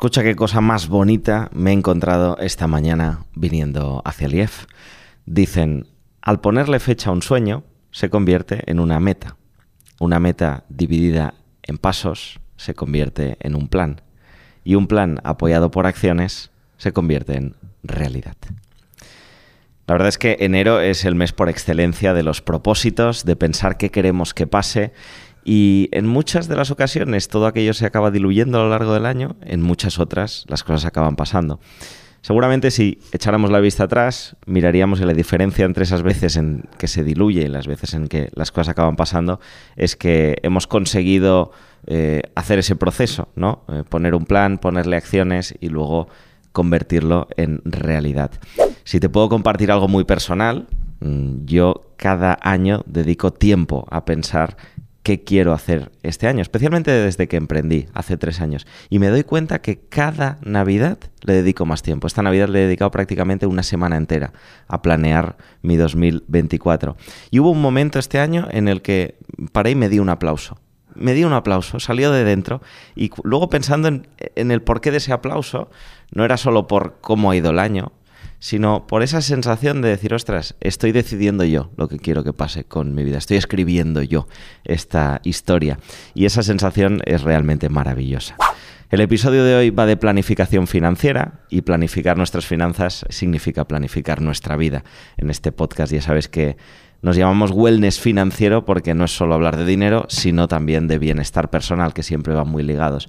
Escucha qué cosa más bonita me he encontrado esta mañana viniendo hacia el IEF. Dicen, al ponerle fecha a un sueño, se convierte en una meta. Una meta dividida en pasos se convierte en un plan. Y un plan apoyado por acciones se convierte en realidad. La verdad es que enero es el mes por excelencia de los propósitos, de pensar qué queremos que pase y en muchas de las ocasiones todo aquello se acaba diluyendo a lo largo del año, en muchas otras las cosas acaban pasando. Seguramente si echáramos la vista atrás, miraríamos la diferencia entre esas veces en que se diluye y las veces en que las cosas acaban pasando es que hemos conseguido eh, hacer ese proceso, ¿no? Eh, poner un plan, ponerle acciones y luego convertirlo en realidad. Si te puedo compartir algo muy personal, mm, yo cada año dedico tiempo a pensar qué quiero hacer este año, especialmente desde que emprendí hace tres años. Y me doy cuenta que cada Navidad le dedico más tiempo. Esta Navidad le he dedicado prácticamente una semana entera a planear mi 2024. Y hubo un momento este año en el que paré y me di un aplauso. Me di un aplauso, salió de dentro y luego pensando en, en el porqué de ese aplauso, no era solo por cómo ha ido el año, sino por esa sensación de decir, ostras, estoy decidiendo yo lo que quiero que pase con mi vida, estoy escribiendo yo esta historia. Y esa sensación es realmente maravillosa. El episodio de hoy va de planificación financiera y planificar nuestras finanzas significa planificar nuestra vida. En este podcast ya sabes que nos llamamos wellness financiero porque no es solo hablar de dinero, sino también de bienestar personal, que siempre van muy ligados.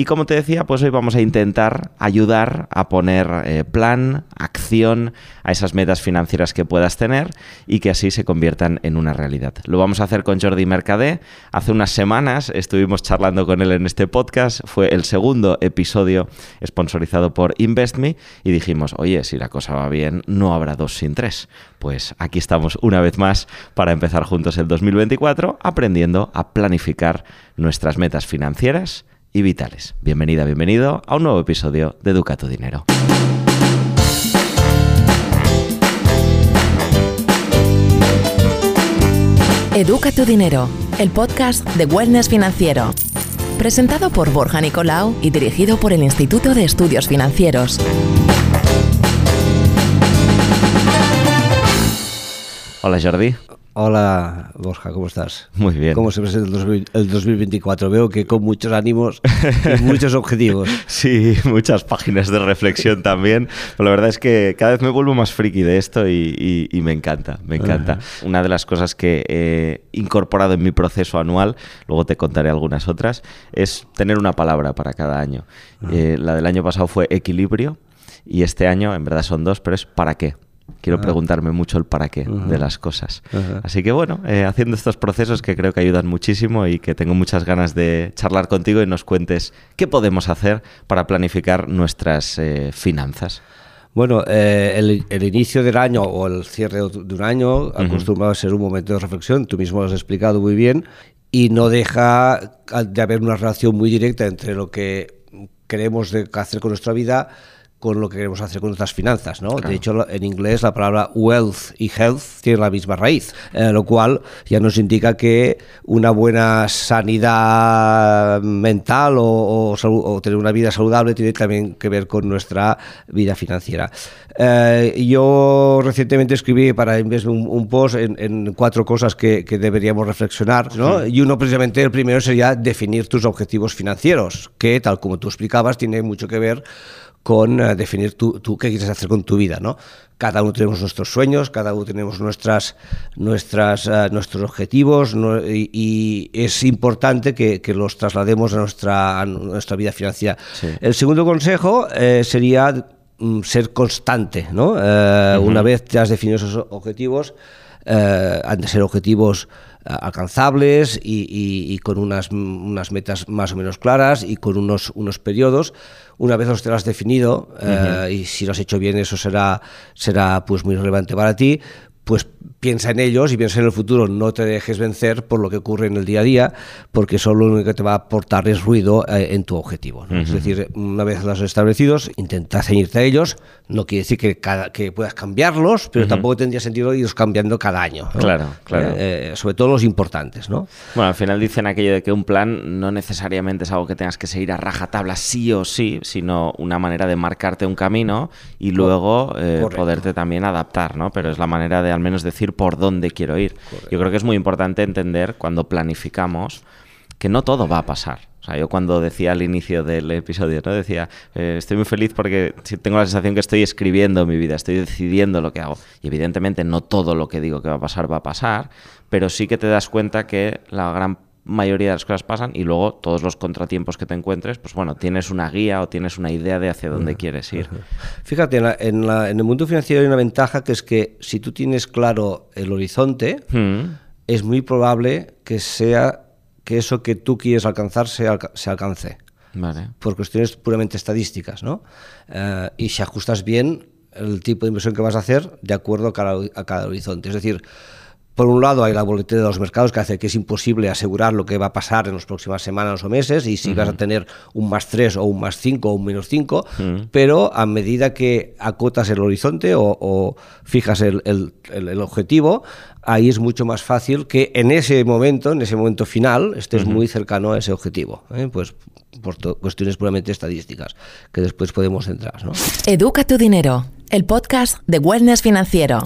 Y como te decía, pues hoy vamos a intentar ayudar a poner eh, plan, acción a esas metas financieras que puedas tener y que así se conviertan en una realidad. Lo vamos a hacer con Jordi Mercadé. Hace unas semanas estuvimos charlando con él en este podcast. Fue el segundo episodio sponsorizado por InvestMe y dijimos, oye, si la cosa va bien, no habrá dos sin tres. Pues aquí estamos una vez más para empezar juntos el 2024 aprendiendo a planificar nuestras metas financieras y vitales. Bienvenida, bienvenido a un nuevo episodio de Educa tu Dinero. Educa tu Dinero, el podcast de Wellness Financiero. Presentado por Borja Nicolau y dirigido por el Instituto de Estudios Financieros. Hola Jordi. Hola Borja, ¿cómo estás? Muy bien. ¿Cómo se presenta el 2024? Veo que con muchos ánimos y muchos objetivos. Sí, muchas páginas de reflexión también. Pero la verdad es que cada vez me vuelvo más friki de esto y, me encanta, me encanta. Una de las cosas que he incorporado en mi proceso anual, luego te contaré algunas otras, es tener una palabra para cada año. Eh, la del año pasado fue equilibrio y este año en verdad son dos, pero es para qué. Quiero preguntarme mucho el para qué de las cosas. Así que bueno, eh, haciendo estos procesos que creo que ayudan muchísimo y que tengo muchas ganas de charlar contigo y nos cuentes qué podemos hacer para planificar nuestras eh, finanzas. Bueno, eh, el, inicio del año o el cierre de un año acostumbra a ser un momento de reflexión, tú mismo lo has explicado muy bien, y no deja de haber una relación muy directa entre lo que queremos hacer con nuestra vida con lo que queremos hacer con nuestras finanzas. ¿no? De hecho, en inglés la palabra wealth y health tienen la misma raíz, eh, lo cual ya nos indica que una buena sanidad mental o, tener una vida saludable tiene también que ver con nuestra vida financiera. Eh, yo recientemente escribí para Invest un, post en, cuatro cosas que, deberíamos reflexionar, ¿no? y uno precisamente, el primero sería definir tus objetivos financieros, que tal como tú explicabas, tiene mucho que ver con eh, definir tú, qué quieres hacer con tu vida, ¿no? Cada uno tenemos nuestros sueños, cada uno tenemos nuestras, nuestras, eh, nuestros objetivos y, es importante que, los traslademos a nuestra, nuestra vida financiera. El segundo consejo eh, sería mm, ser constante, ¿no? Una vez te has definido esos objetivos, han de ser objetivos alcanzables y, con unas, unas, metas más o menos claras y con unos, unos periodos. Una vez los has definido, eh, y si lo has hecho bien, eso será, será pues muy relevante para ti, pues piensa en ellos y piensa en el futuro, no te dejes vencer por lo que ocurre en el día a día, porque eso lo único que te va a aportar es ruido eh, en tu objetivo. Es decir, una vez los establecidos, intenta ceñirte a ellos, no quiere decir que, cada, que puedas cambiarlos, pero tampoco tendría sentido irlos cambiando cada año. Claro, claro. Eh, sobre todo los importantes, ¿no? Bueno, al final dicen aquello de que un plan no necesariamente es algo que tengas que seguir a rajatabla sí o sí, sino una manera de marcarte un camino y luego eh, poderte también adaptar, ¿no? Pero es la manera de al menos decir por dónde quiero ir. Yo creo que es muy importante entender cuando planificamos que no todo va a pasar. O sea, yo cuando decía al inicio del episodio, ¿no? Decía, eh, estoy muy feliz porque tengo la sensación que estoy escribiendo mi vida, estoy decidiendo lo que hago. Y evidentemente no todo lo que digo que va a pasar va a pasar, pero sí que te das cuenta que la gran mayoría de las cosas pasan y luego todos los contratiempos que te encuentres, pues bueno, tienes una guía o tienes una idea de hacia dónde quieres ir. Fíjate, en, el mundo financiero hay una ventaja que es que si tú tienes claro el horizonte, hmm. es muy probable que sea que eso que tú quieres alcanzar se, alcance. Por cuestiones puramente estadísticas, ¿no? Eh, y si ajustas bien el tipo de inversión que vas a hacer de acuerdo a cada, a cada horizonte. Es decir, por un lado, hay la volatilidad de los mercados que hace que es imposible asegurar lo que va a pasar en las próximas semanas o meses y si vas a tener un más 3 o un más 5 o un menos 5, pero a medida que acotas el horizonte o, fijas el, objetivo, ahí es mucho más fácil que en ese momento, en ese momento final, estés muy cercano a ese objetivo. ¿eh? Pues por cuestiones puramente estadísticas, que después podemos entrar. ¿no? Educa tu dinero, el podcast de Wellness Financiero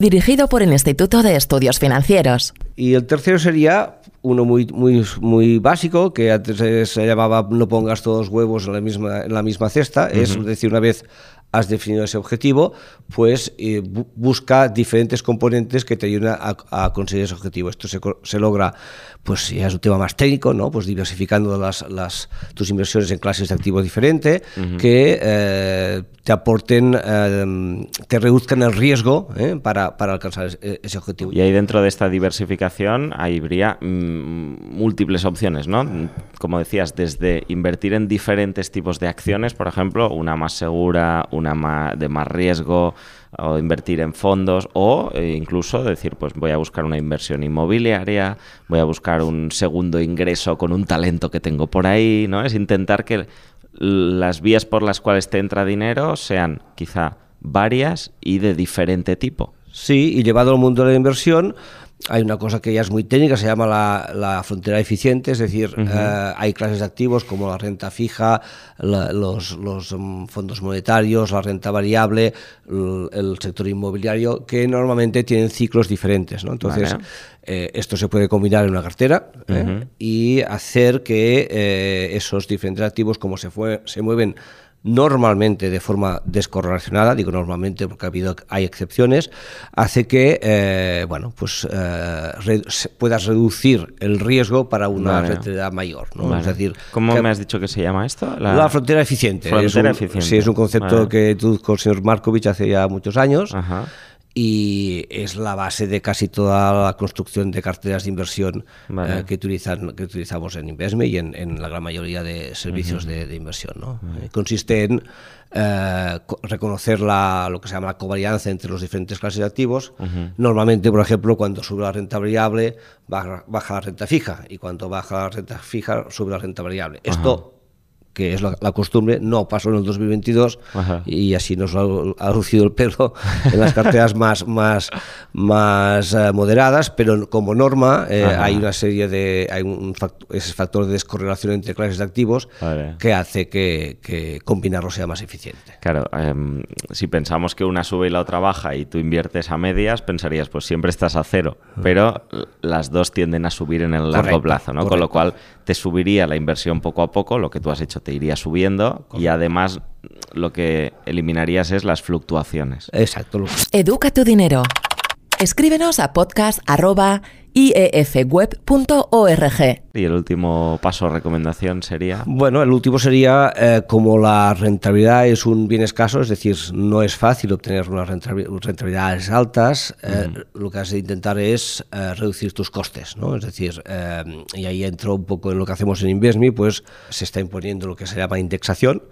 dirigido por el Instituto de Estudios Financieros. Y el tercero sería uno muy, muy, muy básico, que antes se llamaba no pongas todos los huevos en la misma, en la misma cesta, es decir, una vez has definido ese objetivo, pues eh, busca diferentes componentes que te ayuden a, conseguir ese objetivo. Esto se, logra, pues ya es un tema más técnico, ¿no? Pues diversificando las, las tus inversiones en clases de activos diferentes, que eh, te aporten, eh, te reduzcan el riesgo para, para, alcanzar ese, objetivo. Y ahí dentro de esta diversificación habría mm, múltiples opciones, ¿no? Como decías, desde invertir en diferentes tipos de acciones, por ejemplo, una más segura, una de más riesgo o invertir en fondos o eh, incluso decir pues voy a buscar una inversión inmobiliaria, voy a buscar un segundo ingreso con un talento que tengo por ahí, ¿no? Es intentar que las vías por las cuales te entra dinero sean quizá varias y de diferente tipo. Sí, y llevado al mundo de la inversión, hay una cosa que ya es muy técnica, se llama la, frontera eficiente, es decir, eh, hay clases de activos como la renta fija, los, mm, fondos monetarios, la renta variable, el, sector inmobiliario, que normalmente tienen ciclos diferentes. ¿no? Entonces, eh, esto se puede combinar en una cartera ¿eh? y hacer que esos diferentes activos, como se, fue, se mueven normalmente de forma descorrelacionada, digo normalmente porque ha habido, hay excepciones, hace que eh, bueno, pues, eh, puedas reducir el riesgo para una rentabilidad mayor. ¿no? Es decir, ¿Cómo me has dicho que se llama esto? La, frontera eficiente. Frontera eficiente. Sí, es un concepto que con el señor Markovich hace ya muchos años. Ajá y es la base de casi toda la construcción de carteras de inversión eh, que, utilizan, que utilizamos en Investme y en, la gran mayoría de servicios de, inversión. ¿no? Eh, consiste en eh, reconocer la, lo que se llama la covarianza entre los diferentes clases de activos. Normalmente, por ejemplo, cuando sube la renta variable, baja, la renta fija y cuando baja la renta fija, sube la renta variable. Esto que es la, costumbre, no pasó en el 2022 y así nos ha, lucido el pelo en las carteras más, más, más eh, moderadas, pero como norma eh, hay una serie de, hay un factor, ese factor de descorrelación entre clases de activos que hace que, que, combinarlo sea más eficiente. Claro, em, si pensamos que una sube y la otra baja y tú inviertes a medias, pensarías, pues siempre estás a cero, pero las dos tienden a subir en el largo plazo, ¿no? Con lo cual te subiría la inversión poco a poco, lo que tú has hecho te iría subiendo y además lo que eliminarías es las fluctuaciones. Exacto. Educa tu dinero. Escríbenos a podcast.iefweb.org. Y el último paso o recomendación sería. Bueno, el último sería eh, como la rentabilidad es un bien escaso, es decir, no es fácil obtener unas rentabilidades altas, eh, lo que has de intentar es eh, reducir tus costes, ¿no? Es decir, y ahí entro un poco en lo que hacemos en Investme, pues se está imponiendo lo que se llama indexación.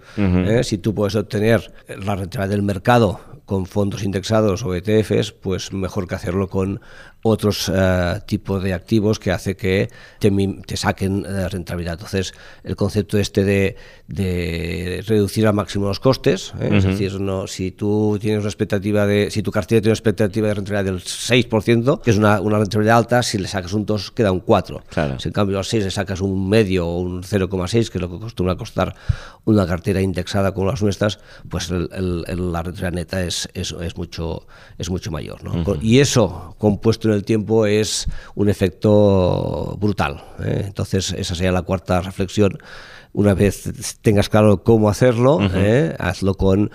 Si tú puedes obtener la rentabilidad del mercado con fondos indexados o ETFs, pues mejor que hacerlo con otros uh, tipos de activos que hace que te, te saquen uh, rentabilidad. Entonces, el concepto este de, de reducir al máximo los costes, ¿eh? uh -huh. es decir, no, si tú tienes una expectativa de, si tu cartera tiene una expectativa de rentabilidad del 6%, que es una, una rentabilidad alta, si le sacas un 2 queda un 4. Claro. Si en cambio al 6 le sacas un medio o un 0,6, que es lo que acostumbra costar una cartera indexada como las nuestras, pues el, el, la rentabilidad neta es, es, es, mucho, es mucho mayor. ¿no? -huh. Y eso, compuesto en el tiempo, es un efecto brutal. ¿eh? Entonces, esa sería la cuarta reflexión. Una vez tengas claro cómo hacerlo, uh -huh. ¿eh? hazlo con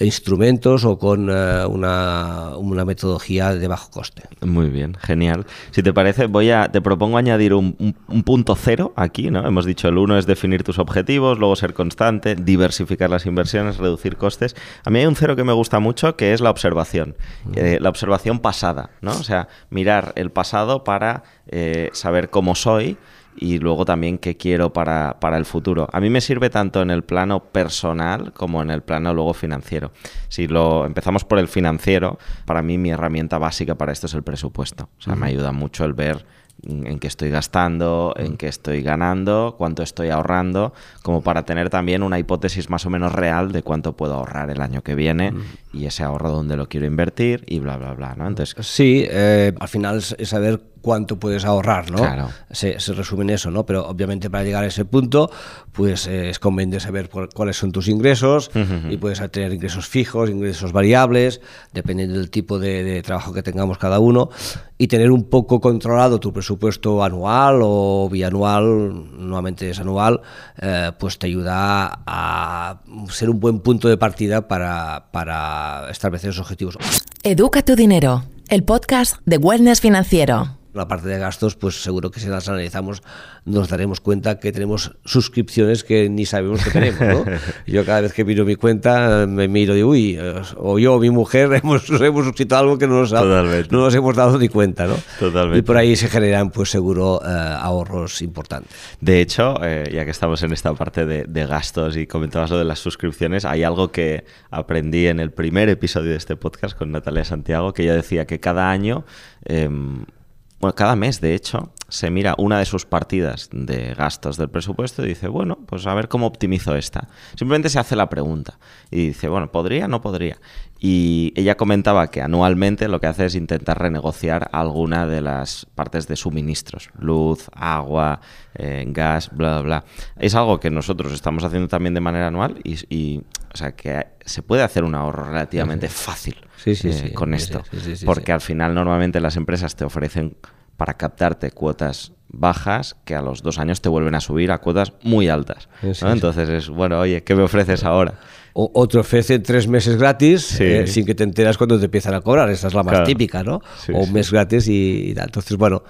instrumentos o con uh, una, una, metodología de bajo coste. Muy bien, genial. Si te parece, voy a, te propongo añadir un, un, un punto cero aquí, ¿no? Hemos dicho el uno es definir tus objetivos, luego ser constante, diversificar las inversiones, reducir costes. A mí hay un cero que me gusta mucho, que es la observación, eh, la observación pasada, ¿no? O sea, mirar el pasado para eh, saber cómo soy y luego también qué quiero para, para, el futuro. A mí me sirve tanto en el plano personal como en el plano luego financiero. Si lo empezamos por el financiero, para mí mi herramienta básica para esto es el presupuesto. O sea, uh -huh. me ayuda mucho el ver en qué estoy gastando, en qué estoy ganando, cuánto estoy ahorrando, como para tener también una hipótesis más o menos real de cuánto puedo ahorrar el año que viene mm. y ese ahorro dónde lo quiero invertir y bla, bla, bla. ¿no? Entonces, sí, eh, al final es saber cuánto puedes ahorrar, ¿no? Claro. Se, se, resume en eso, ¿no? Pero obviamente para llegar a ese punto, pues eh, es conveniente saber por, cuáles son tus ingresos uh -huh. y puedes tener ingresos fijos, ingresos variables, dependiendo del tipo de, de, trabajo que tengamos cada uno, y tener un poco controlado tu presupuesto anual o bianual, nuevamente es anual, eh, pues te ayuda a ser un buen punto de partida para, para establecer esos objetivos. Educa tu dinero, el podcast de Wellness Financiero la parte de gastos, pues seguro que si las analizamos nos daremos cuenta que tenemos suscripciones que ni sabemos que tenemos. ¿no? yo cada vez que miro mi cuenta me miro y digo, uy, o yo o mi mujer hemos, hemos suscrito algo que no nos, ha, no nos hemos dado ni cuenta. ¿no? Totalmente. Y por ahí se generan, pues seguro, eh, ahorros importantes. De hecho, eh, ya que estamos en esta parte de, de, gastos y comentabas lo de las suscripciones, hay algo que aprendí en el primer episodio de este podcast con Natalia Santiago, que ella decía que cada año... Eh, bueno, cada mes, de hecho, se mira una de sus partidas de gastos del presupuesto y dice, bueno, pues a ver cómo optimizo esta. Simplemente se hace la pregunta y dice, bueno, ¿podría? ¿No podría? Y ella comentaba que anualmente lo que hace es intentar renegociar alguna de las partes de suministros, luz, agua, eh, gas, bla, bla, bla. Es algo que nosotros estamos haciendo también de manera anual y, y o sea, que se puede hacer un ahorro relativamente fácil sí, sí, eh, sí, con esto, porque al final normalmente las empresas te ofrecen para captarte cuotas bajas que a los dos años te vuelven a subir a cuotas muy altas. Entonces es, bueno, oye, ¿qué me ofreces ahora? O, o te ofrece tres meses gratis eh, sin que te enteras cuando te empiezan a cobrar. Esa es la más claro. típica, ¿no? o un mes gratis y, y tal. Entonces, bueno,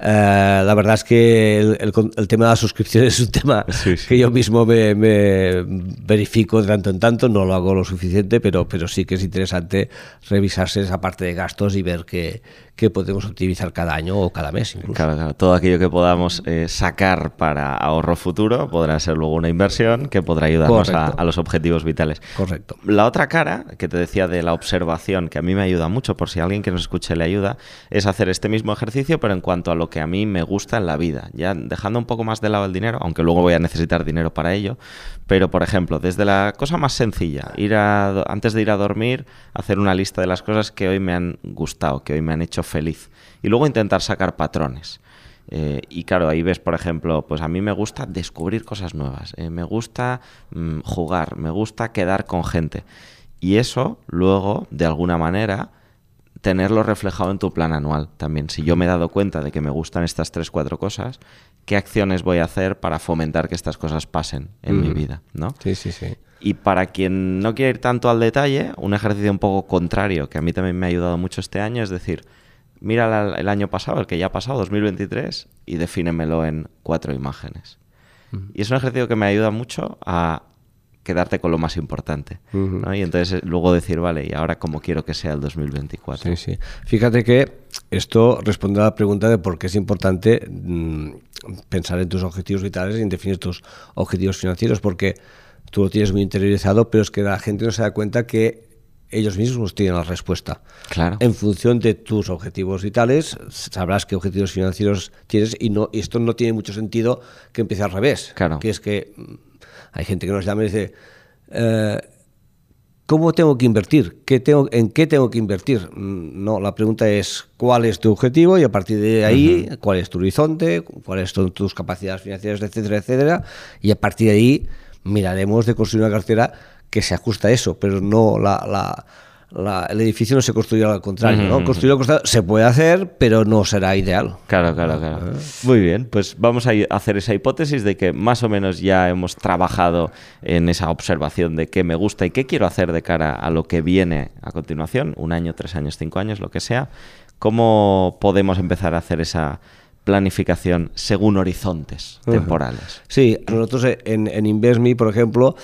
eh, la verdad es que el, el, el, tema de las suscripciones es un tema sí, sí. que yo mismo me, me, verifico de tanto en tanto, no lo hago lo suficiente, pero, pero sí que es interesante revisarse esa parte de gastos y ver qué, qué podemos optimizar cada año o cada mes. Incluso. Claro, claro. Todo aquello que podamos eh, sacar para ahorro futuro podrá ser luego una inversión que podrá ayudarnos a, a, los objetivos vitales. Correcto. La otra cara que te decía de la observación, que a mí me ayuda mucho, por si alguien que nos escuche le ayuda, es hacer este mismo ejercicio, pero en cuanto a lo que a mí me gusta en la vida. Ya dejando un poco más de lado el dinero, aunque luego voy a necesitar dinero para ello, pero por ejemplo, desde la cosa más sencilla, ir a, antes de ir a dormir, hacer una lista de las cosas que hoy me han gustado, que hoy me han hecho feliz. Y luego intentar sacar patrones. Eh, y claro, ahí ves, por ejemplo, pues a mí me gusta descubrir cosas nuevas, eh, me gusta mmm, jugar, me gusta quedar con gente. Y eso luego, de alguna manera, tenerlo reflejado en tu plan anual también. Si yo me he dado cuenta de que me gustan estas tres, cuatro cosas, ¿qué acciones voy a hacer para fomentar que estas cosas pasen en mm. mi vida? ¿no? Sí, sí, sí. Y para quien no quiere ir tanto al detalle, un ejercicio un poco contrario, que a mí también me ha ayudado mucho este año, es decir, mira el año pasado, el que ya ha pasado, 2023, y defínemelo en cuatro imágenes. Mm. Y es un ejercicio que me ayuda mucho a quedarte con lo más importante. Uh -huh. ¿no? Y entonces luego decir, vale, ¿y ahora cómo quiero que sea el 2024? Sí, sí. Fíjate que esto responde a la pregunta de por qué es importante mmm, pensar en tus objetivos vitales y en definir tus objetivos financieros, porque tú lo tienes muy interiorizado, pero es que la gente no se da cuenta que ellos mismos tienen la respuesta. Claro. En función de tus objetivos vitales, sabrás qué objetivos financieros tienes y no esto no tiene mucho sentido que empiece al revés. Claro. Que es que mm, hay gente que nos llama y dice, eh, ¿cómo tengo que invertir? ¿Qué tengo, ¿En qué tengo que invertir? Mm, No, la pregunta es cuál es tu objetivo y a partir de ahí, cuál es tu horizonte, cuáles son tus capacidades financieras, etcétera, etcétera. Y a partir de ahí miraremos de construir una cartera que se ajusta a eso, pero no la, la- la- el edificio no se construirá al contrario. ¿no? Construir al contrario se puede hacer, pero no será ideal. Claro, claro, claro. Muy bien, pues vamos a hacer esa hipótesis de que más o menos ya hemos trabajado en esa observación de qué me gusta y qué quiero hacer de cara a lo que viene a continuación, un año, tres años, cinco años, lo que sea. ¿Cómo podemos empezar a hacer esa planificación según horizontes temporales? Sí, nosotros en, en InvestMe, por ejemplo,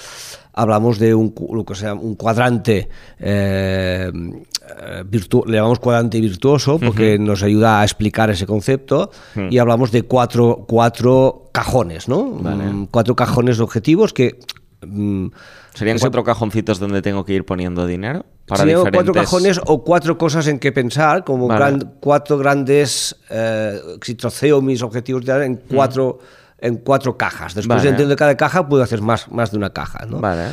hablamos de un, lo que sea, un cuadrante, eh, eh, virtu- le llamamos cuadrante virtuoso porque nos ayuda a explicar ese concepto y hablamos de cuatro, cuatro cajones, ¿no? Mm, Cuatro cajones de objetivos que... mm, ¿Serían cuatro cajoncitos donde tengo que ir poniendo dinero? Para diferentes... cuatro cajones o cuatro cosas en que pensar, como Vale. gran- cuatro grandes, eh, si troceo mis objetivos de- en cuatro, en cuatro cajas. Después Vale. dentro de cada caja puedo hacer más, más de una caja. ¿no? Vale.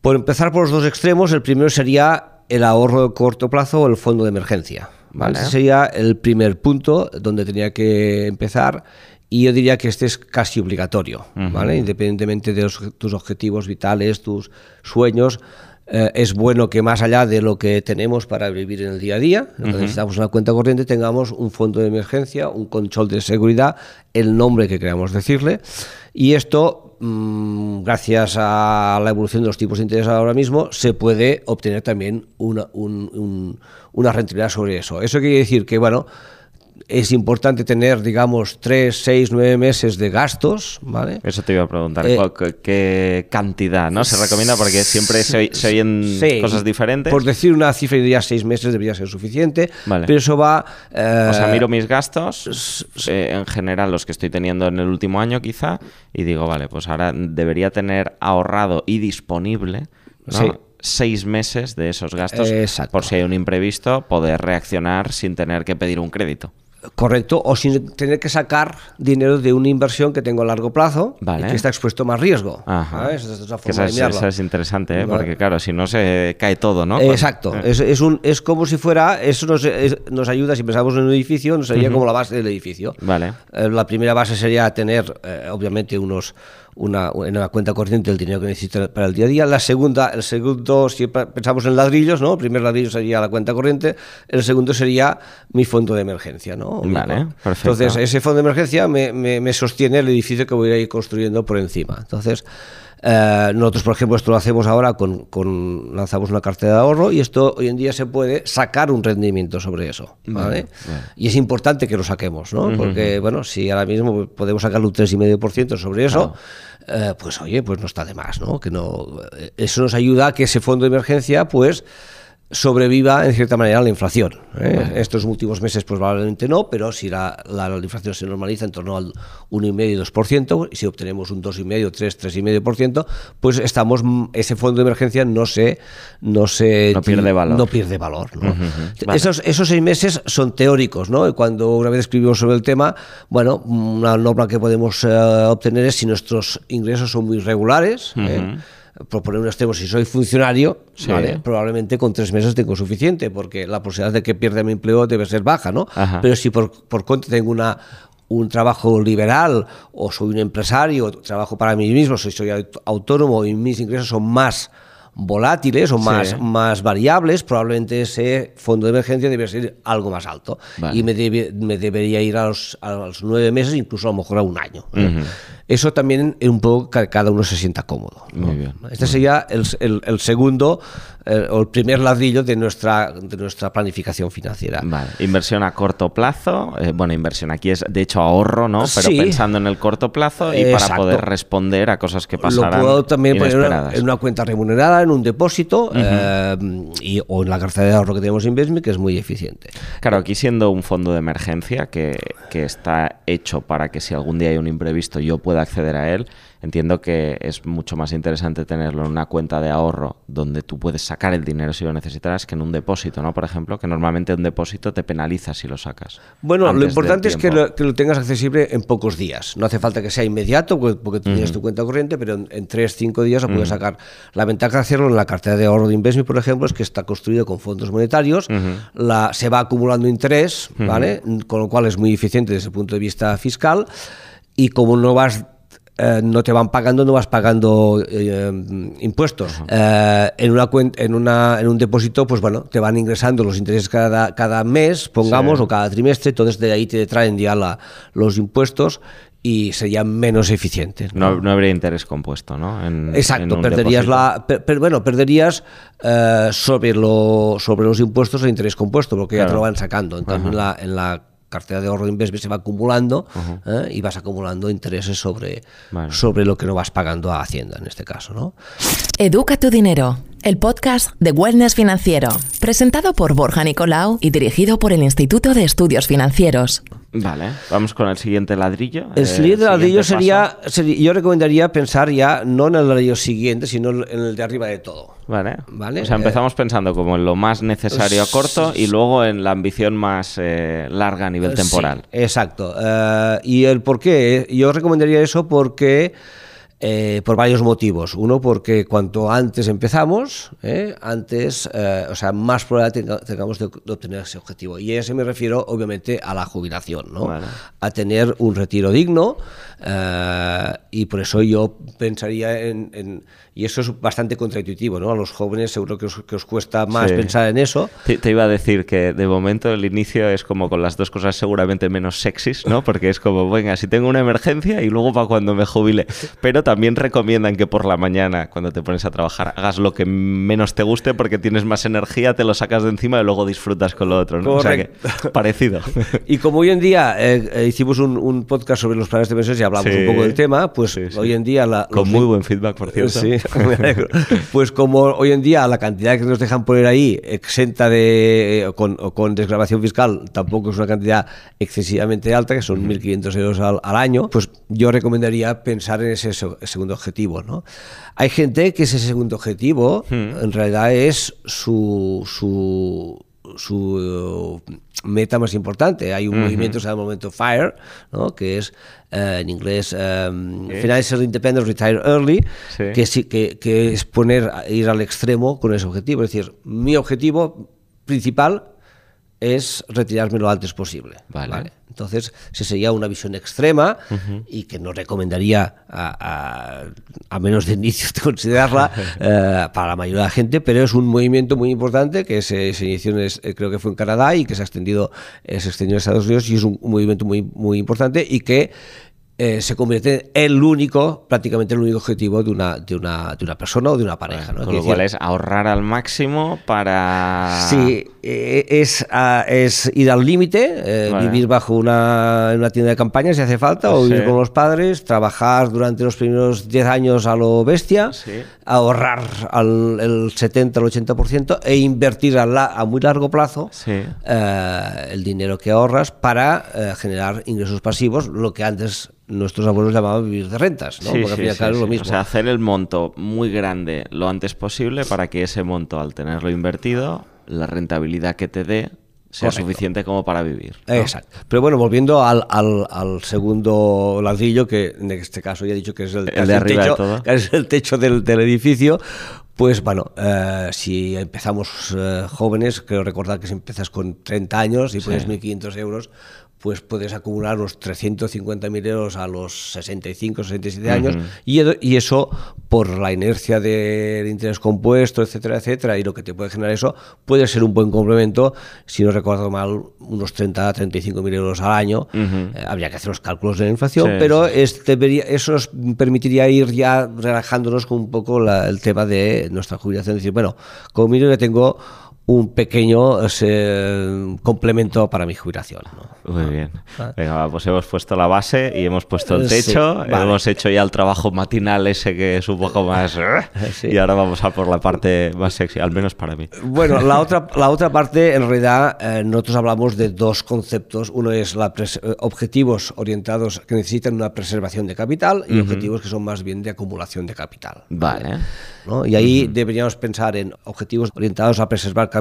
Por empezar por los dos extremos, el primero sería el ahorro de corto plazo o el fondo de emergencia. ¿vale? Ese sería el primer punto donde tenía que empezar y yo diría que este es casi obligatorio, ¿vale? independientemente de los- tus objetivos vitales, tus sueños. Eh, es bueno que más allá de lo que tenemos para vivir en el día a día, lo que necesitamos una cuenta corriente, tengamos un fondo de emergencia, un control de seguridad, el nombre que queramos decirle. Y esto, mm, gracias a la evolución de los tipos de interés ahora mismo, se puede obtener también una, un- un- una rentabilidad sobre eso. Eso quiere decir que, bueno, es importante tener, digamos, tres, seis, nueve meses de gastos, ¿vale? Eso te iba a preguntar, Eh, ¿cuál- qué, qué cantidad no se recomienda? Porque siempre se, se oyen Sí, cosas diferentes. Por decir una cifra, diría seis meses debería ser suficiente, Vale. pero eso va... eh, O sea, miro mis gastos, eh, en general los que estoy teniendo en el último año quizá, y digo, vale, pues ahora debería tener ahorrado y disponible ¿no? Sí. seis meses de esos gastos Exacto. por si hay un imprevisto, poder reaccionar sin tener que pedir un crédito. Correcto, o sin tener que sacar dinero de una inversión que tengo a largo plazo Vale. y que está expuesto a más riesgo. Esa es otra Que forma esa, de es, mirarlo. esa es interesante, ¿eh? Vale. porque claro, si no se cae todo, ¿no? Exacto, eh. es, es un, es como si fuera, eso nos, es- nos ayuda, si pensamos en un edificio, nos sería como la base del edificio. Vale. Eh, la primera base sería tener, eh, obviamente, unos una, en una cuenta corriente el dinero que necesita para el día a día. La segunda, el segundo, si pensamos en ladrillos, ¿no? El primer ladrillo sería la cuenta corriente, el segundo sería mi fondo de emergencia, ¿no? Vale, perfecto. Entonces, ese fondo de emergencia me, me- me sostiene el edificio que voy a ir construyendo por encima. Entonces, eh, nosotros, por ejemplo, esto lo hacemos ahora con, con- lanzamos una cartera de ahorro y esto hoy en día se puede sacar un rendimiento sobre eso, ¿vale? Y es importante que lo saquemos, ¿no? Porque, bueno, si ahora mismo podemos sacar un 3,5% sobre eso, eh, pues oye, pues no está de más, ¿no? Que no, eh, eso nos ayuda a que ese fondo de emergencia, pues sobreviva en cierta manera la inflación. ¿eh? Estos últimos meses pues probablemente no, pero si la, la- la inflación se normaliza en torno al 1,5-2%, y si obtenemos un 2,5, 3, 3,5%, pues estamos ese fondo de emergencia no se no se No pierde valor. No pierde valor. ¿no? vale. Esos, esos seis meses son teóricos, ¿no? Y cuando una vez escribimos sobre el tema, bueno, una norma que podemos eh, obtener es si nuestros ingresos son muy regulares. ¿eh? Por poner un extremo, si soy funcionario, Sí. ¿vale? probablemente con tres meses tengo suficiente, porque la posibilidad de que pierda mi empleo debe ser baja, ¿no? Ajá. Pero si por, por contra tengo una un trabajo liberal o soy un empresario, trabajo para mí mismo, soy aut- autónomo y mis ingresos son más volátiles o más, más variables, probablemente ese fondo de emergencia debe ser algo más alto. Vale. Y me, debe- me debería ir a los, a los nueve meses, incluso a lo mejor a un año. ¿eh? Eso también es un poco que cada uno se sienta cómodo. ¿no? Muy bien. Este sería el, el- el segundo eh, o el primer ladrillo de nuestra, de nuestra planificación financiera. Vale, inversión a corto plazo. eh, bueno, inversión aquí es de hecho ahorro, ¿no? Pero Sí. pensando en el corto plazo y para poder responder a cosas que Lo pasarán puedo también poner en una, inesperadas. en una cuenta remunerada, en un depósito eh, y, o en la cartera de ahorro que tenemos en Investme, que es muy eficiente. Claro, aquí siendo un fondo de emergencia que, que está hecho para que si algún día hay un imprevisto yo pueda acceder a él, entiendo que es mucho más interesante tenerlo en una cuenta de ahorro donde tú puedes sacar el dinero si lo necesitarás que en un depósito, ¿no? Por ejemplo, que normalmente un depósito te penaliza si lo sacas. Bueno, lo importante es que lo, que lo, tengas accesible en pocos días. No hace falta que sea inmediato porque, tienes tu cuenta corriente, pero en, tres, cinco días lo puedes sacar. La ventaja de hacerlo en la cartera de ahorro de Investment, por ejemplo, es que está construido con fondos monetarios, la, se va acumulando interés, ¿vale? Con lo cual es muy eficiente desde el punto de vista fiscal y como no vas eh, no te van pagando, no vas pagando eh, impuestos. Eh, en, una en, una, en un depósito, pues bueno, te van ingresando los intereses cada, cada mes, pongamos, o cada trimestre, entonces de ahí te traen ya la, los impuestos y sería menos eficiente. No, no, habría interés compuesto, ¿no? Exacto, perderías la, bueno, perderías sobre lo, sobre los impuestos el interés compuesto, porque ya te lo van sacando. En la, en la cartera de ahorro de Invesve se va acumulando ¿eh? y vas acumulando intereses sobre, sobre lo que no vas pagando a Hacienda en este caso. ¿no? Educa tu dinero, el podcast de Wellness Financiero, presentado por Borja Nicolau y dirigido por el Instituto de Estudios Financieros. Vale, vamos con el siguiente ladrillo. El siguiente ladrillo sería, yo recomendaría pensar ya no en el ladrillo siguiente, sino en el de arriba de todo. Vale. ¿Vale? O sea, empezamos pensando como en lo más necesario a corto y luego en la ambición más eh, larga a nivel temporal. exacto. Eh, ¿Y el por qué? Yo recomendaría eso porque... Eh, por varios motivos. Uno, porque cuanto antes empezamos, eh, antes, eh, o sea, más probabilidad tengamos de, obtener ese objetivo. Y a ese me refiero, obviamente, a la jubilación, ¿no? A tener un retiro digno. y por eso yo pensaría en y eso es bastante contraintuitivo, ¿no? A los jóvenes seguro que os, que os cuesta más pensar en eso. Te, iba a decir que de momento el inicio es como con las dos cosas seguramente menos sexys, ¿no? Porque es como, venga, si tengo una emergencia y luego para cuando me jubile. Pero también recomiendan que por la mañana, cuando te pones a trabajar, hagas lo que menos te guste porque tienes más energía, te lo sacas de encima y luego disfrutas con lo otro, ¿no? O sea que, parecido. y como hoy en día eh, eh, hicimos un, podcast sobre los planes de pensiones y hablamos un poco del tema, pues hoy en día... La, con muy buen feedback, por cierto. Sí, Pues como hoy en día la cantidad que nos dejan poner ahí, exenta de, con, con desgrabación fiscal, tampoco es una cantidad excesivamente alta, que son 1.500 euros al, año, pues yo recomendaría pensar en ese segundo objetivo. ¿no? Hay gente que ese segundo objetivo en realidad es su, su, su meta más importante. Hay un movimiento que se llama momento FIRE, ¿no? que es eh, en inglés um, Financial Independence Retire Early, que, sí, que, que es poner, ir al extremo con ese objetivo. Es decir, mi objetivo principal es retirarme lo antes posible. Vale. Entonces, esa sería una visión extrema y que no recomendaría, a, menos de inicio, considerarla eh, para la mayoría de la gente, pero es un movimiento muy importante que se, inició, eh, creo que fue en Canadá y que se ha extendido, eh, se extendió en Estados Unidos y es un, un movimiento muy, muy importante y que eh, se convierte en el único, prácticamente el único objetivo de una, de una, de una persona o de una pareja. Con lo cual es ahorrar al máximo para... Sí, eh, es, es ir al límite, eh, vivir bajo una, una, tienda de campaña si hace falta, o vivir con los padres, trabajar durante los primeros 10 años a lo bestia, ahorrar al el 70 al 80% e invertir a, a muy largo plazo el dinero que ahorras para generar ingresos pasivos, lo que antes nuestros abuelos llamaban vivir de rentas, ¿no? Porque al final es lo mismo. O sea, hacer el monto muy grande lo antes posible para que ese monto, al tenerlo invertido, la rentabilidad que te dé sea suficiente como para vivir. Exacto. Pero bueno, volviendo al, al, segundo ladrillo, que en este caso ya he dicho que es el, techo, es el techo del, edificio, pues bueno, eh, si empezamos eh, jóvenes, creo recordar que si empiezas con 30 años y pones 1.500 euros, pues puedes acumular los 350.000 euros a los 65, 67 años y, y, eso por la inercia del interés compuesto, etcétera, etcétera, y lo que te puede generar eso, puede ser un buen complemento, si no recuerdo mal, unos 30, 35.000 euros al año. Eh, habría que hacer los cálculos de la inflación, pero eso nos permitiría ir ya relajándonos con un poco el tema de nuestra jubilación, decir, bueno, como mínimo que tengo un pequeño eh, complemento para mi jubilación. Muy bien. Venga, pues hemos puesto la base y hemos puesto el techo, hemos hecho ya el trabajo matinal ese que es un poco más... ¿eh? Y ahora vamos a por la parte más sexy, al menos para mí. Bueno, la otra, la otra parte, en realidad, eh, nosotros hablamos de dos conceptos. Uno es la objetivos orientados que necesitan una preservación de capital y objetivos que son más bien de acumulación de capital. Vale. Y ahí deberíamos pensar en objetivos orientados a preservar capital,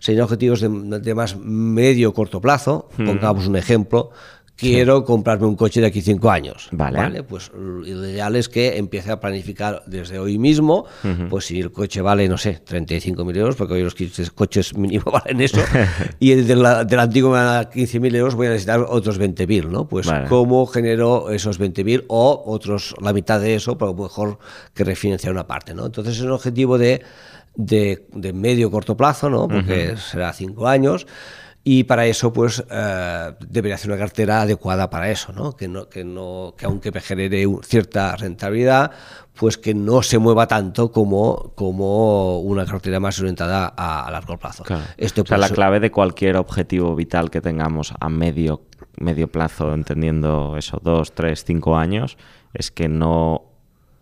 serían objetivos de, más medio corto plazo. Pongamos un ejemplo, quiero comprarme un coche de aquí cinco años. Vale. Pues lo ideal es que empiece a planificar desde hoy mismo, pues si el coche vale, no sé, 35.000 euros, porque hoy los coches mínimo valen eso, y el del, del antiguo da 15.000 euros, voy a necesitar otros 20.000, ¿no? Pues cómo genero esos 20.000 o otros, la mitad de eso, pero mejor que refinanciar una parte, ¿no? Entonces es un objetivo de, de, de medio corto plazo, ¿no? Porque será cinco años y para eso pues eh, debería ser una cartera adecuada para eso, ¿no? Que, no, que, no, que aunque me genere cierta rentabilidad, pues que no se mueva tanto como, como una cartera más orientada a, largo plazo. Este, o sea, la clave de cualquier objetivo vital que tengamos a medio, medio plazo, entendiendo eso, dos, tres, cinco años, es que no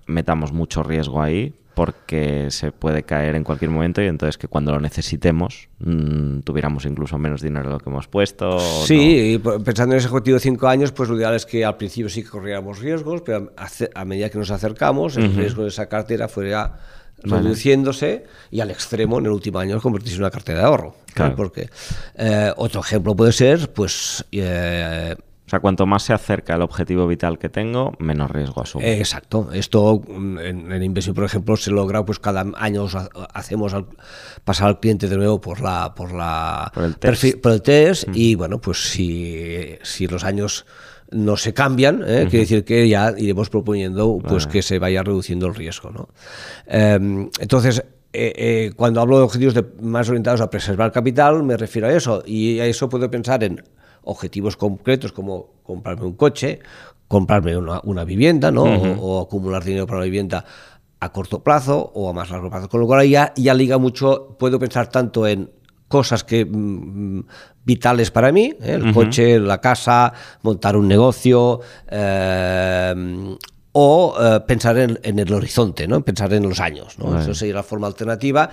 metamos mucho riesgo ahí porque se puede caer en cualquier momento y entonces que cuando lo necesitemos mm, tuviéramos incluso menos dinero de lo que hemos puesto. Sí, y pensando en ese objetivo de cinco años, pues lo ideal es que al principio sí que corriéramos riesgos, pero a, medida que nos acercamos, el riesgo de esa cartera fuera reduciéndose y al extremo en el último año convertirse en una cartera de ahorro. Claro. Porque eh, otro ejemplo puede ser, pues... Eh, sea, cuanto más se acerca el objetivo vital que tengo, menos riesgo asumo. exacto. Esto mm, en, inversión, por ejemplo, se logra, pues cada año hacemos pasar al cliente de nuevo por la por la por el test, y bueno, pues si, si los años no se cambian, ¿eh? quiere decir que ya iremos proponiendo pues que se vaya reduciendo el riesgo. ¿no? Em, entonces, eh, eh, cuando hablo de objetivos más orientados a preservar capital, me refiero a eso. Y a eso puedo pensar en objetivos concretos como comprarme un coche, comprarme una, vivienda, ¿no? o, acumular dinero para la vivienda a corto plazo o a más largo plazo. Con lo cual ya, ya liga mucho, puedo pensar tanto en cosas que mm, mm, vitales para mí, ¿eh? el coche, la casa, montar un negocio, eh, o eh, pensar en, el horizonte, ¿no? pensar en los años. ¿no? Eso sería la forma alternativa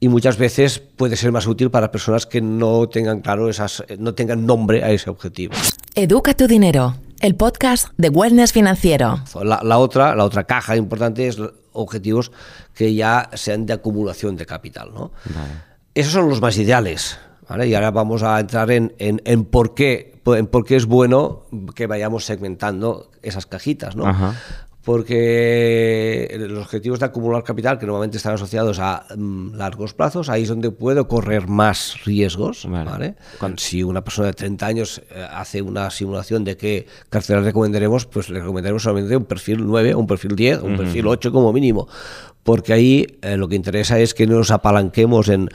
y muchas veces puede ser más útil para personas que no tengan claro esas, no tengan nombre a ese objetivo. Educa tu dinero, el podcast de Wellness Financiero. La, otra, la otra caja importante es objetivos que ya sean de acumulación de capital. ¿no? Esos son los más ideales. Y ahora vamos a entrar en, en, por qué, en por qué es bueno que vayamos segmentando esas cajitas, ¿no? Porque los objetivos de acumular capital, que normalmente están asociados a mm, largos plazos, ahí es donde puedo correr más riesgos. Vale. si una persona de 30 años eh, hace una simulación de qué cartera recomendaremos, pues le recomendaremos solamente un perfil 9, un perfil 10, un perfil 8 como mínimo porque ahí eh, lo que interesa es que no nos apalanquemos en,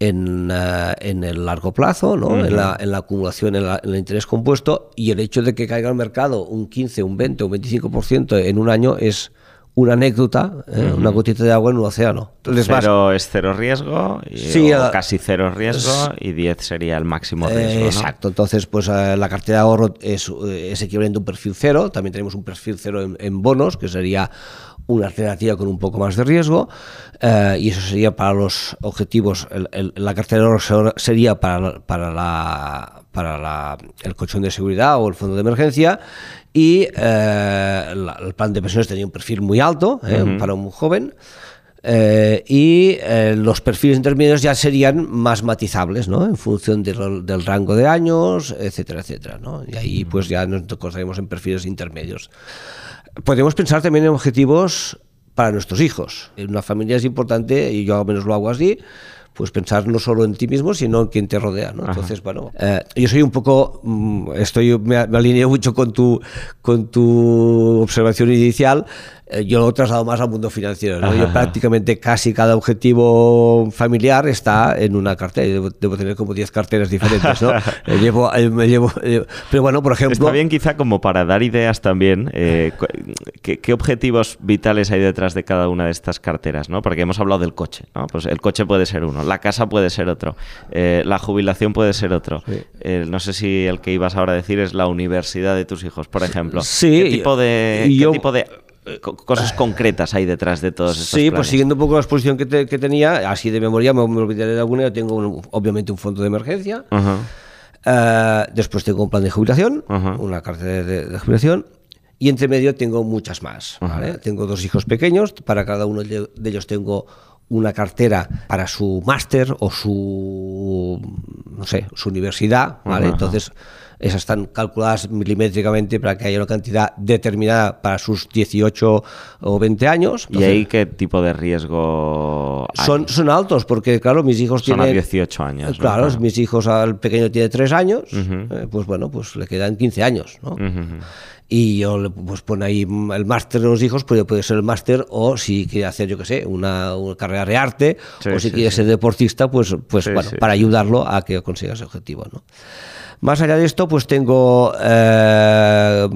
en, eh, en, el largo plazo, ¿no? en, la, en, la, acumulación, en, el interés compuesto, y el hecho de que caiga al mercado un 15, un 20, un 25% en un año es una anécdota, ¿eh? una gotita de agua en un océano. Entonces cero es cero riesgo, y, o casi cero riesgo, y 10 sería el máximo riesgo. exacto, entonces pues la cartera de ahorro es, es, equivalente a un perfil cero, también tenemos un perfil cero en, en bonos, que sería una alternativa con un poco más de riesgo eh, y eso sería para los objetivos, la cartera de sería para, para, la, para la, el colchón de seguridad o el fondo de emergencia y eh, el plan de pensiones tenía un perfil muy alto eh, para un joven. y los perfiles intermedios ya serían más matizables, ¿no? En función del rango de años, etcétera, etcétera, ¿no? Y ahí pues ya nos encontraremos en perfiles intermedios. Podemos pensar también en objetivos para nuestros hijos. En una familia es importante, y yo al menos lo hago así, pues pensar no solo en ti mismo, sino en quien te rodea. ¿no? Entonces, bueno, eh, yo soy un poco, mm, estoy, me, alineo mucho con tu, con tu observación inicial. Eh, yo lo he trasladado más al mundo financiero. ¿no? Yo prácticamente casi cada objetivo familiar está en una cartera. Debo, tener como 10 carteras diferentes. ¿no? Eh, llevo, me llevo, pero bueno, por ejemplo... Está bien quizá como para dar ideas también, ¿qué, ¿qué, objetivos vitales hay detrás de cada una de estas carteras? ¿no? Porque hemos hablado del coche. ¿no? Pues el coche puede ser uno ¿no? La casa puede ser otro. Eh, la jubilación puede ser otro. Eh, no sé si el que ibas ahora a decir es la universidad de tus hijos, por ejemplo. Sí. ¿Qué tipo de, y qué yo- tipo de cosas concretas hay detrás de todos estos Sí, pues planes? siguiendo un poco la exposición que, te- que tenía, así de memoria me, me olvidaré de alguna. Yo tengo un- obviamente un fondo de emergencia. Ajá. Eh, después tengo un plan de jubilación, Ajá. una cartera de, de jubilación. Y entre medio tengo muchas más. ¿vale? Tengo dos hijos pequeños, para cada uno de de ellos tengo una cartera para su máster o su, no sé, su universidad. ¿vale? Ajá. Entonces, esas están calculadas milimétricamente para que haya una cantidad determinada para sus 18 o 20 años. ¿Y ahí qué tipo de riesgo hay? Son, son altos porque, claro, mis hijos Son a tienen... 18 años. ¿no? Claro, mis hijos, al pequeño tiene 3 años, eh, pues bueno, pues le quedan 15 años, ¿no? Y yo le pues pone ahí el máster de los hijos, pues puede ser el máster, o si quiere hacer, yo qué sé, una, una carrera de arte, Sí, o si sí, quiere sí. ser deportista, pues, pues bueno, para ayudarlo a que consiga ese objetivo, ¿no? Más allá de esto, pues tengo eh,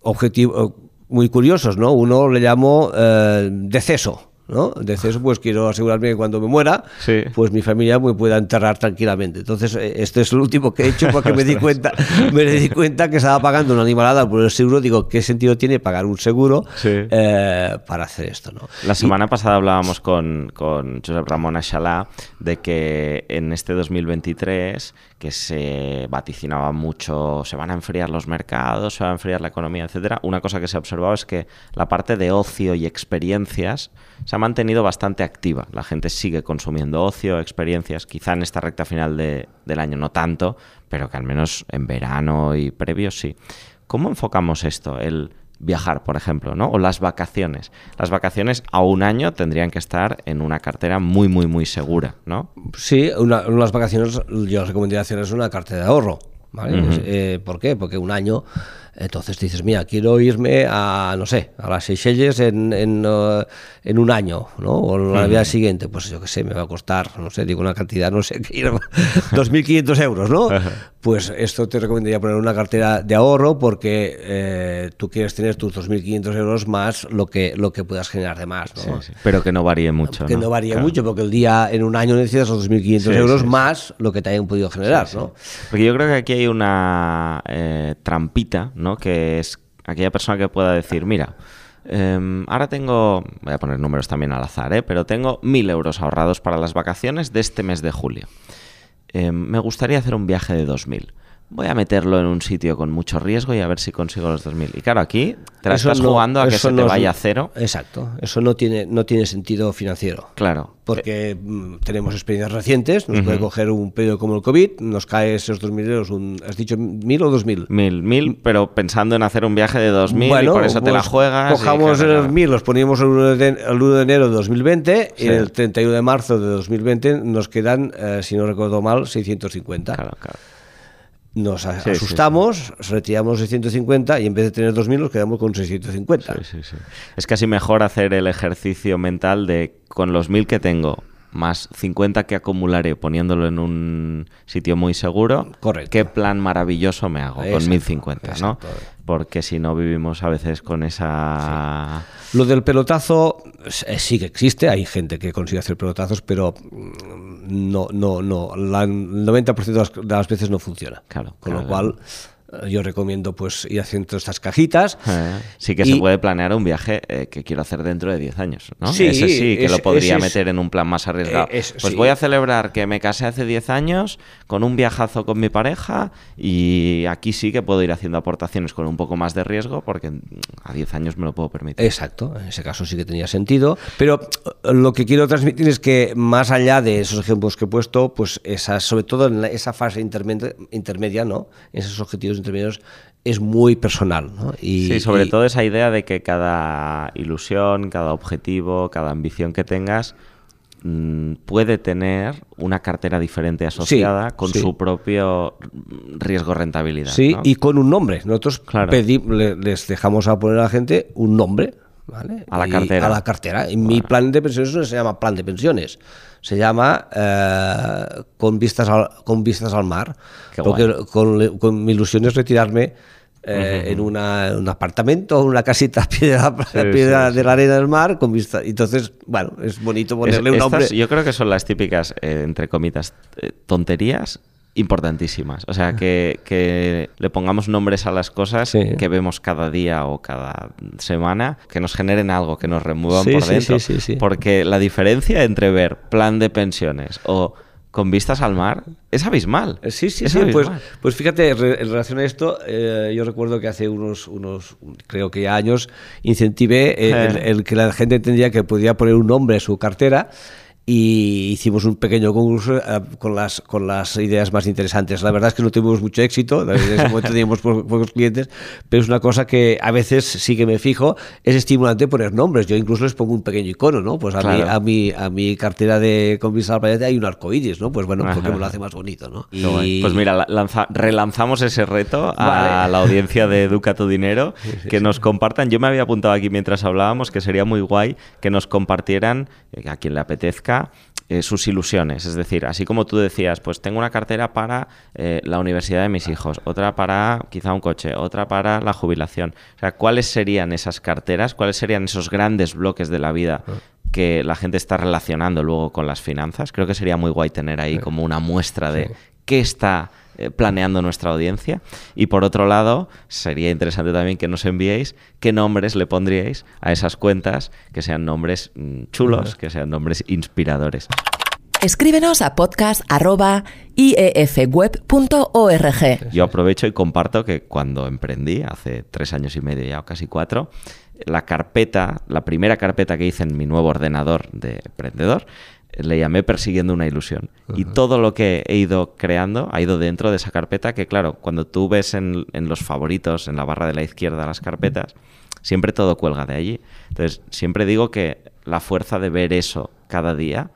objetivos muy curiosos, ¿no? Uno le llamo eh, deceso. ¿No? Deceso, pues quiero asegurarme que cuando me muera, Sí. pues mi familia me pueda enterrar tranquilamente. Entonces, eh, este es el último que he hecho porque me di cuenta, me di cuenta que estaba pagando una animalada por el seguro. Digo, ¿qué sentido tiene pagar un seguro Sí. eh, para hacer esto? ¿no? La semana pasada hablábamos con, con Josep Ramón Axalá de que en este 2023, que se vaticinaba mucho, se van a enfriar los mercados, se va a enfriar la economía, etcétera, una cosa que se ha observado es que la parte de ocio y experiencias se ha mantenido bastante activa. La gente sigue consumiendo ocio, experiencias, quizá en esta recta final de- del año no tanto, pero que al menos en verano y previos sí. ¿Cómo enfocamos esto? El viajar, por ejemplo, ¿no? O las vacaciones. Las vacaciones a un año tendrían que estar en una cartera muy, muy, muy segura, ¿no? Sí, una, unas vacaciones, yo recomendaría hacer una cartera de ahorro. ¿vale? Es, eh, ¿Por qué? Porque un año, entonces dices, mira, quiero irme a, no sé, a las Seychelles en, en, eh, en un año, ¿no? O la Navidad siguiente, pues yo qué sé, me va a costar, no sé, digo una cantidad, no sé, que ir a 2.500 euros, ¿no? Pues esto te recomendaría poner una cartera de ahorro porque eh, tú quieres tener tus 2.500 euros más lo que, lo que puedas generar de más, ¿no? Pero que no varíe mucho. que no, varía Claro. mucho, porque el día en un año necesitas los 2.500 Sí, euros sí, sí. más lo que te hayan podido generar, ¿no? Porque yo creo que aquí hay una eh, trampita, ¿no? Que es aquella persona que pueda decir, mira, em, ahora tengo, voy a poner números también al azar, ¿eh? Pero tengo mil euros ahorrados para las vacaciones de este mes de julio. Em, me gustaría hacer un viaje de 2.000. Voy a meterlo en un sitio con mucho riesgo y a ver si consigo los 2.000. Y claro, aquí te la Eso estás no- jugando a que eso se te no es- vaya a cero. Exacto, eso no tiene, no tiene sentido financiero. Claro. Porque mm, tenemos experiencias recientes, nos puede coger un periodo como el COVID, nos cae esos 2.000 euros, un, ¿has dicho 1.000 o 2.000? Mil, mil, pero pensando en hacer un viaje de 2.000 y por eso te la pues juegas. Cojamos los claro. 1.000, los poníamos el 1 de, el 1 de enero de 2020 Sí. y el 31 de marzo de 2020 nos quedan, eh, si no recuerdo mal, 650. Claro, claro. Nos Sí, sí, asustamos, retiramos 650 y en vez de tener 2.000 nos quedamos con 650. Sí, sí, sí. Es casi mejor hacer el ejercicio mental de con los mil que tengo más 50 que acumularé poniéndolo en un sitio muy seguro, Correcto. qué plan maravilloso me hago con Exacto, 1050, ¿no? exacto. Porque si no vivimos a veces con esa... Lo del pelotazo eh, sí que existe, hay gente que consigue hacer pelotazos, pero mm, no, no, no, el 90% de las, de las veces no funciona. Claro, Con claro, lo cual yo recomiendo pues ir haciendo estas cajitas. Eh, Sí que Y- se puede planear un viaje eh, que quiero hacer dentro de 10 años, ¿no? Sí, ese sí, que lo podría es- meter en un plan más arriesgado. Eh, es- pues sí. voy a celebrar que me casé hace 10 años con un viajazo con mi pareja y aquí sí que puedo ir haciendo aportaciones con un poco más de riesgo porque mm, a 10 años me lo puedo permitir. Exacto, en ese caso sí que tenía sentido. Pero eh, lo que quiero transmitir es que más allá de esos ejemplos que he puesto, pues esa, sobre todo en la- esa fase intermedia, intermedia, ¿no? Esos objetivos intermedios es muy personal, ¿no? Y, sí, sobre y- todo esa idea de que cada ilusión, cada objetivo, cada ambición que tengas puede tener una cartera diferente asociada con sí. su propio mm, riesgo-rentabilidad. Sí, ¿no? y con un nombre. Nosotros Claro. pedi- le- les dejamos a poner a la gente un nombre. ¿vale? A la Y- cartera. A la cartera. Y mi plan de pensiones no se llama plan de pensiones. Se llama eh, con, vistas al, con vistas al mar. Qué porque guay. con, con mi ilusión es retirarme eh, en, una, un apartamento, una casita a pie de la, piedra de la arena del mar, con vista. Entonces, bueno, es bonito ponerle un nombre. Yo creo que son las típicas, eh, entre comitas, eh, tonterías importantísimas. O sea, que, le pongamos nombres a las cosas que vemos cada día o cada semana, que nos generen algo, que nos remuevan por dentro. Porque la diferencia entre ver plan de pensiones o con vistas al mar es abismal. Eh, sí, sí, sí. Pues, pues fíjate, en relación a esto, eh, yo recuerdo que hace unos, unos, creo que años, incentivé el, el, que la gente entendía que podía poner un nombre en su cartera y hicimos un pequeño concurso eh, con las, con las ideas más interesantes. La verdad es que no tuvimos mucho éxito, en ese momento teníamos pocos clientes, pero es una cosa que a veces sí que me fijo, es estimulante poner nombres. Yo incluso les pongo un pequeño icono, ¿no? Pues a, mí, a, mi, a mi cartera de Convisa al Planeta hay un arco iris, ¿no? Pues bueno, porque me lo hace más bonito, ¿no? Y... Pues mira, relanzamos ese reto a la audiencia de Educa tu Dinero, que nos compartan. Yo me había apuntado aquí mientras hablábamos que sería muy guay que nos compartieran, eh, a quien le apetezca, eh, sus ilusiones. Es decir, así como tú decías, pues tengo una cartera para eh, la universidad de mis hijos, otra para quizá un coche, otra para la jubilación. O sea, ¿cuáles serían esas carteras? ¿Cuáles serían esos grandes bloques de la vida que la gente está relacionando luego con las finanzas? Creo que sería muy guay tener ahí como una muestra de qué está planeando nuestra audiencia. Y por otro lado, sería interesante también que nos enviéis qué nombres le pondríais a esas cuentas, que sean nombres mm, chulos, que sean nombres inspiradores. Escríbenos a podcast.iefweb.org. Yo aprovecho y comparto que cuando emprendí, hace tres años y medio ya, o casi cuatro, la carpeta, la primera carpeta que hice en mi nuevo ordenador de emprendedor, le llamé persiguiendo una ilusión. Y todo lo que he ido creando ha ido dentro de esa carpeta que, claro, cuando tú ves en, en, los favoritos, en la barra de la izquierda, las carpetas, siempre todo cuelga de allí. Entonces, siempre digo que la fuerza de ver eso cada día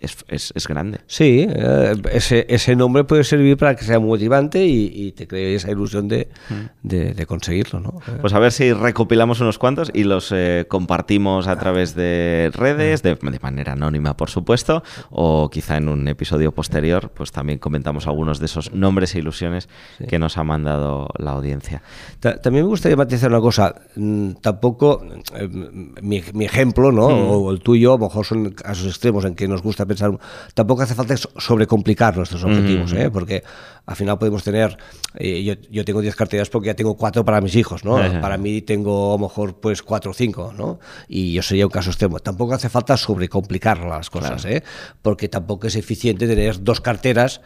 es, es, grande. Sí, eh, ese, ese, nombre puede servir para que sea motivante y, te cree esa ilusión de, mm. de, conseguirlo. ¿no? Pues a ver si recopilamos unos cuantos y los eh, compartimos a través de redes, de, de, manera anónima, por supuesto, o quizá en un episodio posterior, pues también comentamos algunos de esos nombres e ilusiones que nos ha mandado la audiencia. también me gustaría matizar una cosa. Mm, tampoco, eh, mi, mi, ejemplo, ¿no? Mm. o el tuyo, a lo mejor son casos extremos en que nos gusta pensar, tampoco hace falta sobrecomplicar nuestros objetivos, ¿eh? porque al final podemos tener, eh, yo, yo, tengo 10 carteras porque ya tengo 4 para mis hijos, ¿no? Para mí tengo a lo mejor pues 4 o 5, ¿no? Y yo sería un caso extremo. Tampoco hace falta sobrecomplicar las cosas, ¿eh? Porque tampoco es eficiente tener dos carteras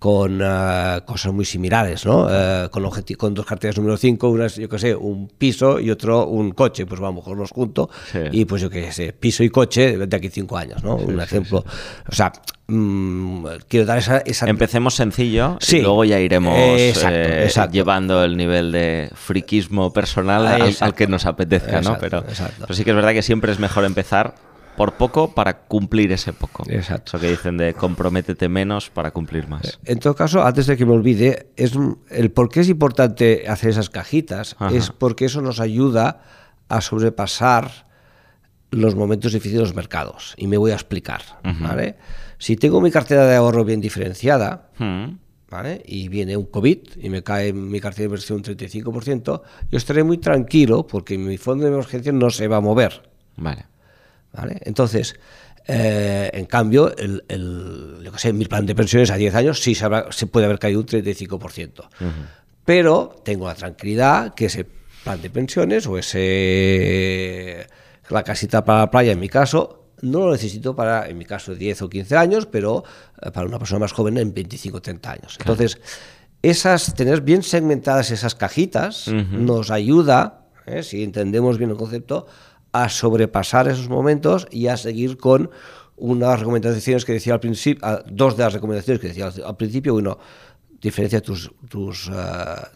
con uh, cosas muy similares, ¿no? Uh, con, con dos carteras número 5, una yo qué sé, un piso y otro un coche, pues mejor los junto sí. y pues yo qué sé, piso y coche de aquí 5 años, ¿no? Sí, un ejemplo. O sea, mmm, quiero dar esa, esa, Empecemos sencillo sí. y luego ya iremos exacto, eh, exacto. llevando el nivel de friquismo personal al, al, que nos apetezca, exacto, ¿no? Pero, pero sí que es verdad que siempre es mejor empezar por poco para cumplir ese poco. Exacto. Eso que dicen de comprométete menos para cumplir más. En todo caso, antes de que me olvide, es el por qué es importante hacer esas cajitas Ajá. es porque eso nos ayuda a sobrepasar los momentos difíciles de los mercados. Y me voy a explicar. Uh -huh. ¿vale? Si tengo mi cartera de ahorro bien diferenciada, uh -huh. ¿vale? y viene un COVID y me cae mi cartera de inversión un 35%, yo estaré muy tranquilo porque mi fondo de emergencia no se va a mover. Vale. ¿Vale? Entonces, eh, en cambio, el, el, yo sé, mi plan de pensiones a 10 años sí se, habrá, se puede haber caído un 35%. Uh -huh. Pero tengo la tranquilidad que ese plan de pensiones o ese la casita para la playa, en mi caso, no lo necesito para, en mi caso, 10 o 15 años, pero eh, para una persona más joven en 25 o 30 años. Claro. Entonces, esas, tener bien segmentadas esas cajitas uh -huh. nos ayuda, ¿eh? si entendemos bien el concepto, a sobrepasar esos momentos y a seguir con unas recomendaciones que decía al principio, dos de las recomendaciones que decía al principio, uno, diferencia tus, tus, uh,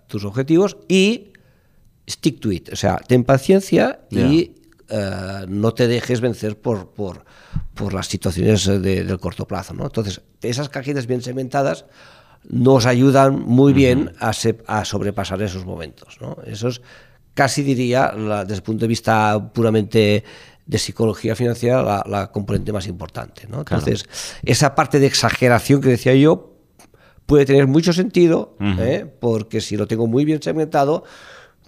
tus objetivos y stick to it, o sea, ten paciencia yeah. y uh, no te dejes vencer por, por, por las situaciones de, del corto plazo. ¿no? Entonces, esas cajitas bien segmentadas nos ayudan muy uh -huh. bien a, se, a, sobrepasar esos momentos. ¿no? Esos casi diría, la, desde el punto de vista puramente de psicología financiera, la, la componente más importante. ¿no? Entonces, claro. esa parte de exageración que decía yo, puede tener mucho sentido, ¿eh? porque si lo tengo muy bien segmentado,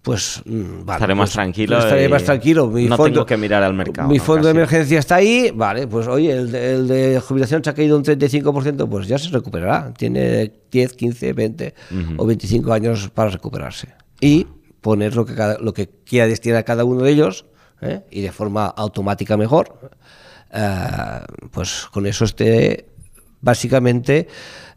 pues mm, vale, estaré más pues, tranquilo. Estaré más tranquilo. Mi no fondo, tengo que mirar al mercado. Mi fondo de emergencia está ahí, vale, pues oye, el de, jubilación se ha caído un 35%, pues ya se recuperará. Tiene 10, 15, 20 o 25 años para recuperarse. Y poner lo que, lo que quiera destinar cada uno de ellos ¿eh? y de forma automática mejor, eh, pues con eso esté básicamente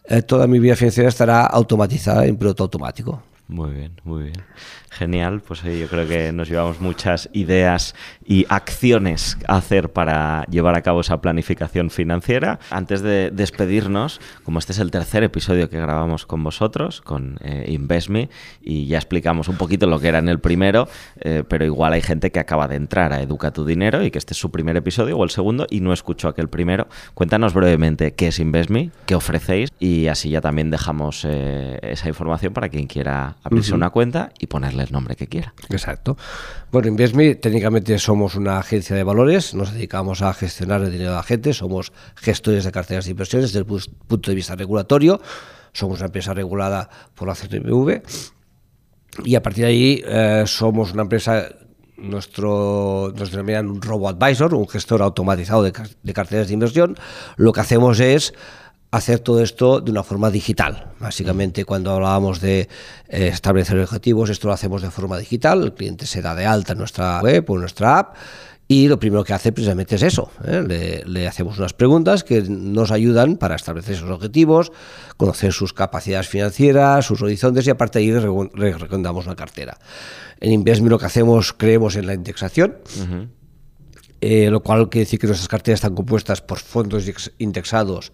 eh, toda mi vida financiera estará automatizada en piloto automático. Muy bien, muy bien. Genial, pues yo creo que nos llevamos muchas ideas y acciones a hacer para llevar a cabo esa planificación financiera. Antes de despedirnos, como este es el tercer episodio que grabamos con vosotros, con eh, InvestMe, y ya explicamos un poquito lo que era en el primero, eh, pero igual hay gente que acaba de entrar a Educa tu Dinero y que este es su primer episodio o el segundo y no escuchó aquel primero. Cuéntanos brevemente qué es InvestMe, qué ofrecéis y así ya también dejamos eh, esa información para quien quiera abrirse una cuenta y el nombre que quiera. Exacto. Bueno, InvestMe técnicamente somos una agencia de valores, nos dedicamos a gestionar el dinero de la gente, somos gestores de carteras de inversiones desde el punto de vista regulatorio, somos una empresa regulada por la CNMV y a partir de ahí eh, somos una empresa nuestro, nos denominan un robo advisor, un gestor automatizado de, de, carteras de inversión. Lo que hacemos es hacer todo esto de una forma digital. Básicamente, cuando hablábamos de eh, establecer objetivos, esto lo hacemos de forma digital. El cliente se da de alta en nuestra web o en nuestra app. Y lo primero que hace precisamente es eso. ¿eh? Le, hacemos unas preguntas que nos ayudan para establecer esos objetivos, conocer sus capacidades financieras, sus horizontes y aparte de ahí le recomendamos una cartera. En Investme lo que hacemos, creemos en la indexación. Eh, lo cual quiere decir que nuestras carteras están compuestas por fondos indexados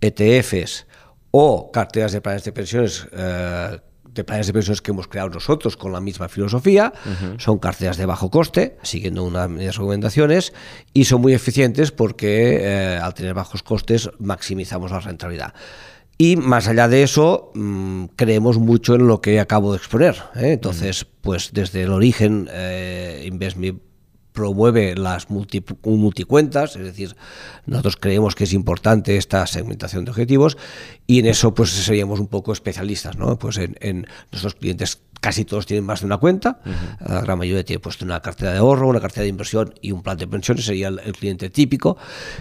ETFs o carteras de planes de pensiones. Eh, de planes de pensiones que hemos creado nosotros con la misma filosofía, son carteras de bajo coste, siguiendo unas recomendaciones, y son muy eficientes porque eh, al tener bajos costes maximizamos la rentabilidad. Y más allá de eso, mm, creemos mucho en lo que acabo de exponer. ¿eh? Entonces, pues desde el origen, eh, InvestMe promueve las multi, multicuentas, es decir, nosotros creemos que es importante esta segmentación de objetivos y en eso pues seríamos un poco especialistas, ¿no? Pues en, en nuestros clientes casi todos tienen más de una cuenta, la gran mayoría tiene puesto una cartera de ahorro, una cartera de inversión y un plan de pensiones, sería el, cliente típico,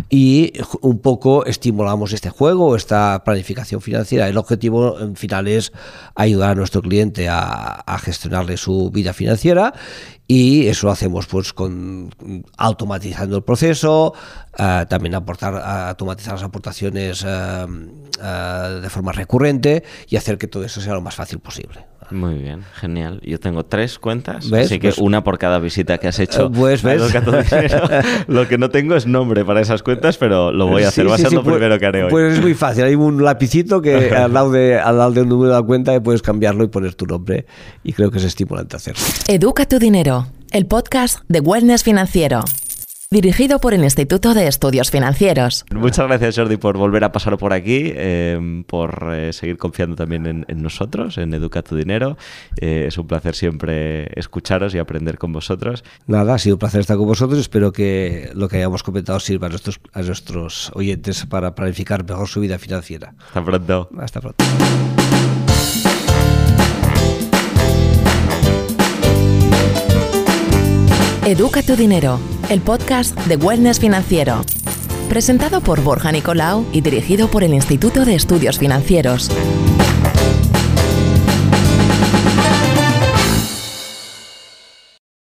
y un poco estimulamos este juego, esta planificación financiera. El objetivo en final es ayudar a nuestro cliente a, a gestionarle su vida financiera y eso lo hacemos pues con automatizando el proceso, eh, también aportar automatizar las aportaciones eh, eh, de forma recurrente y hacer que todo eso sea lo más fácil posible. Muy bien, genial. Yo tengo tres cuentas, así que pues una por cada visita que has hecho. Pues ves. lo que no tengo es nombre para esas cuentas, pero lo voy a hacer. Va a ser lo pues, primero que haré hoy. Pues es muy fácil. Hay un lapicito que al lado, de, al lado de un número de la cuenta puedes cambiarlo y poner tu nombre. Y creo que es estimulante hacerlo. Educa tu dinero, el podcast de Wellness Financiero dirigido por el Instituto de Estudios Financieros. Muchas gracias Jordi por volver a pasar por aquí, eh, por eh, seguir confiando también en, nosotros, en Educa tu Dinero. Eh, es un placer siempre escucharos y aprender con vosotros. Nada, ha sido un placer estar con vosotros. Espero que lo que hayamos comentado sirva a nuestros, a nuestros oyentes para planificar mejor su vida financiera. Hasta pronto. Hasta pronto. Educa tu dinero, el podcast de Wellness Financiero. Presentado por Borja Nicolau y dirigido por el Instituto de Estudios Financieros.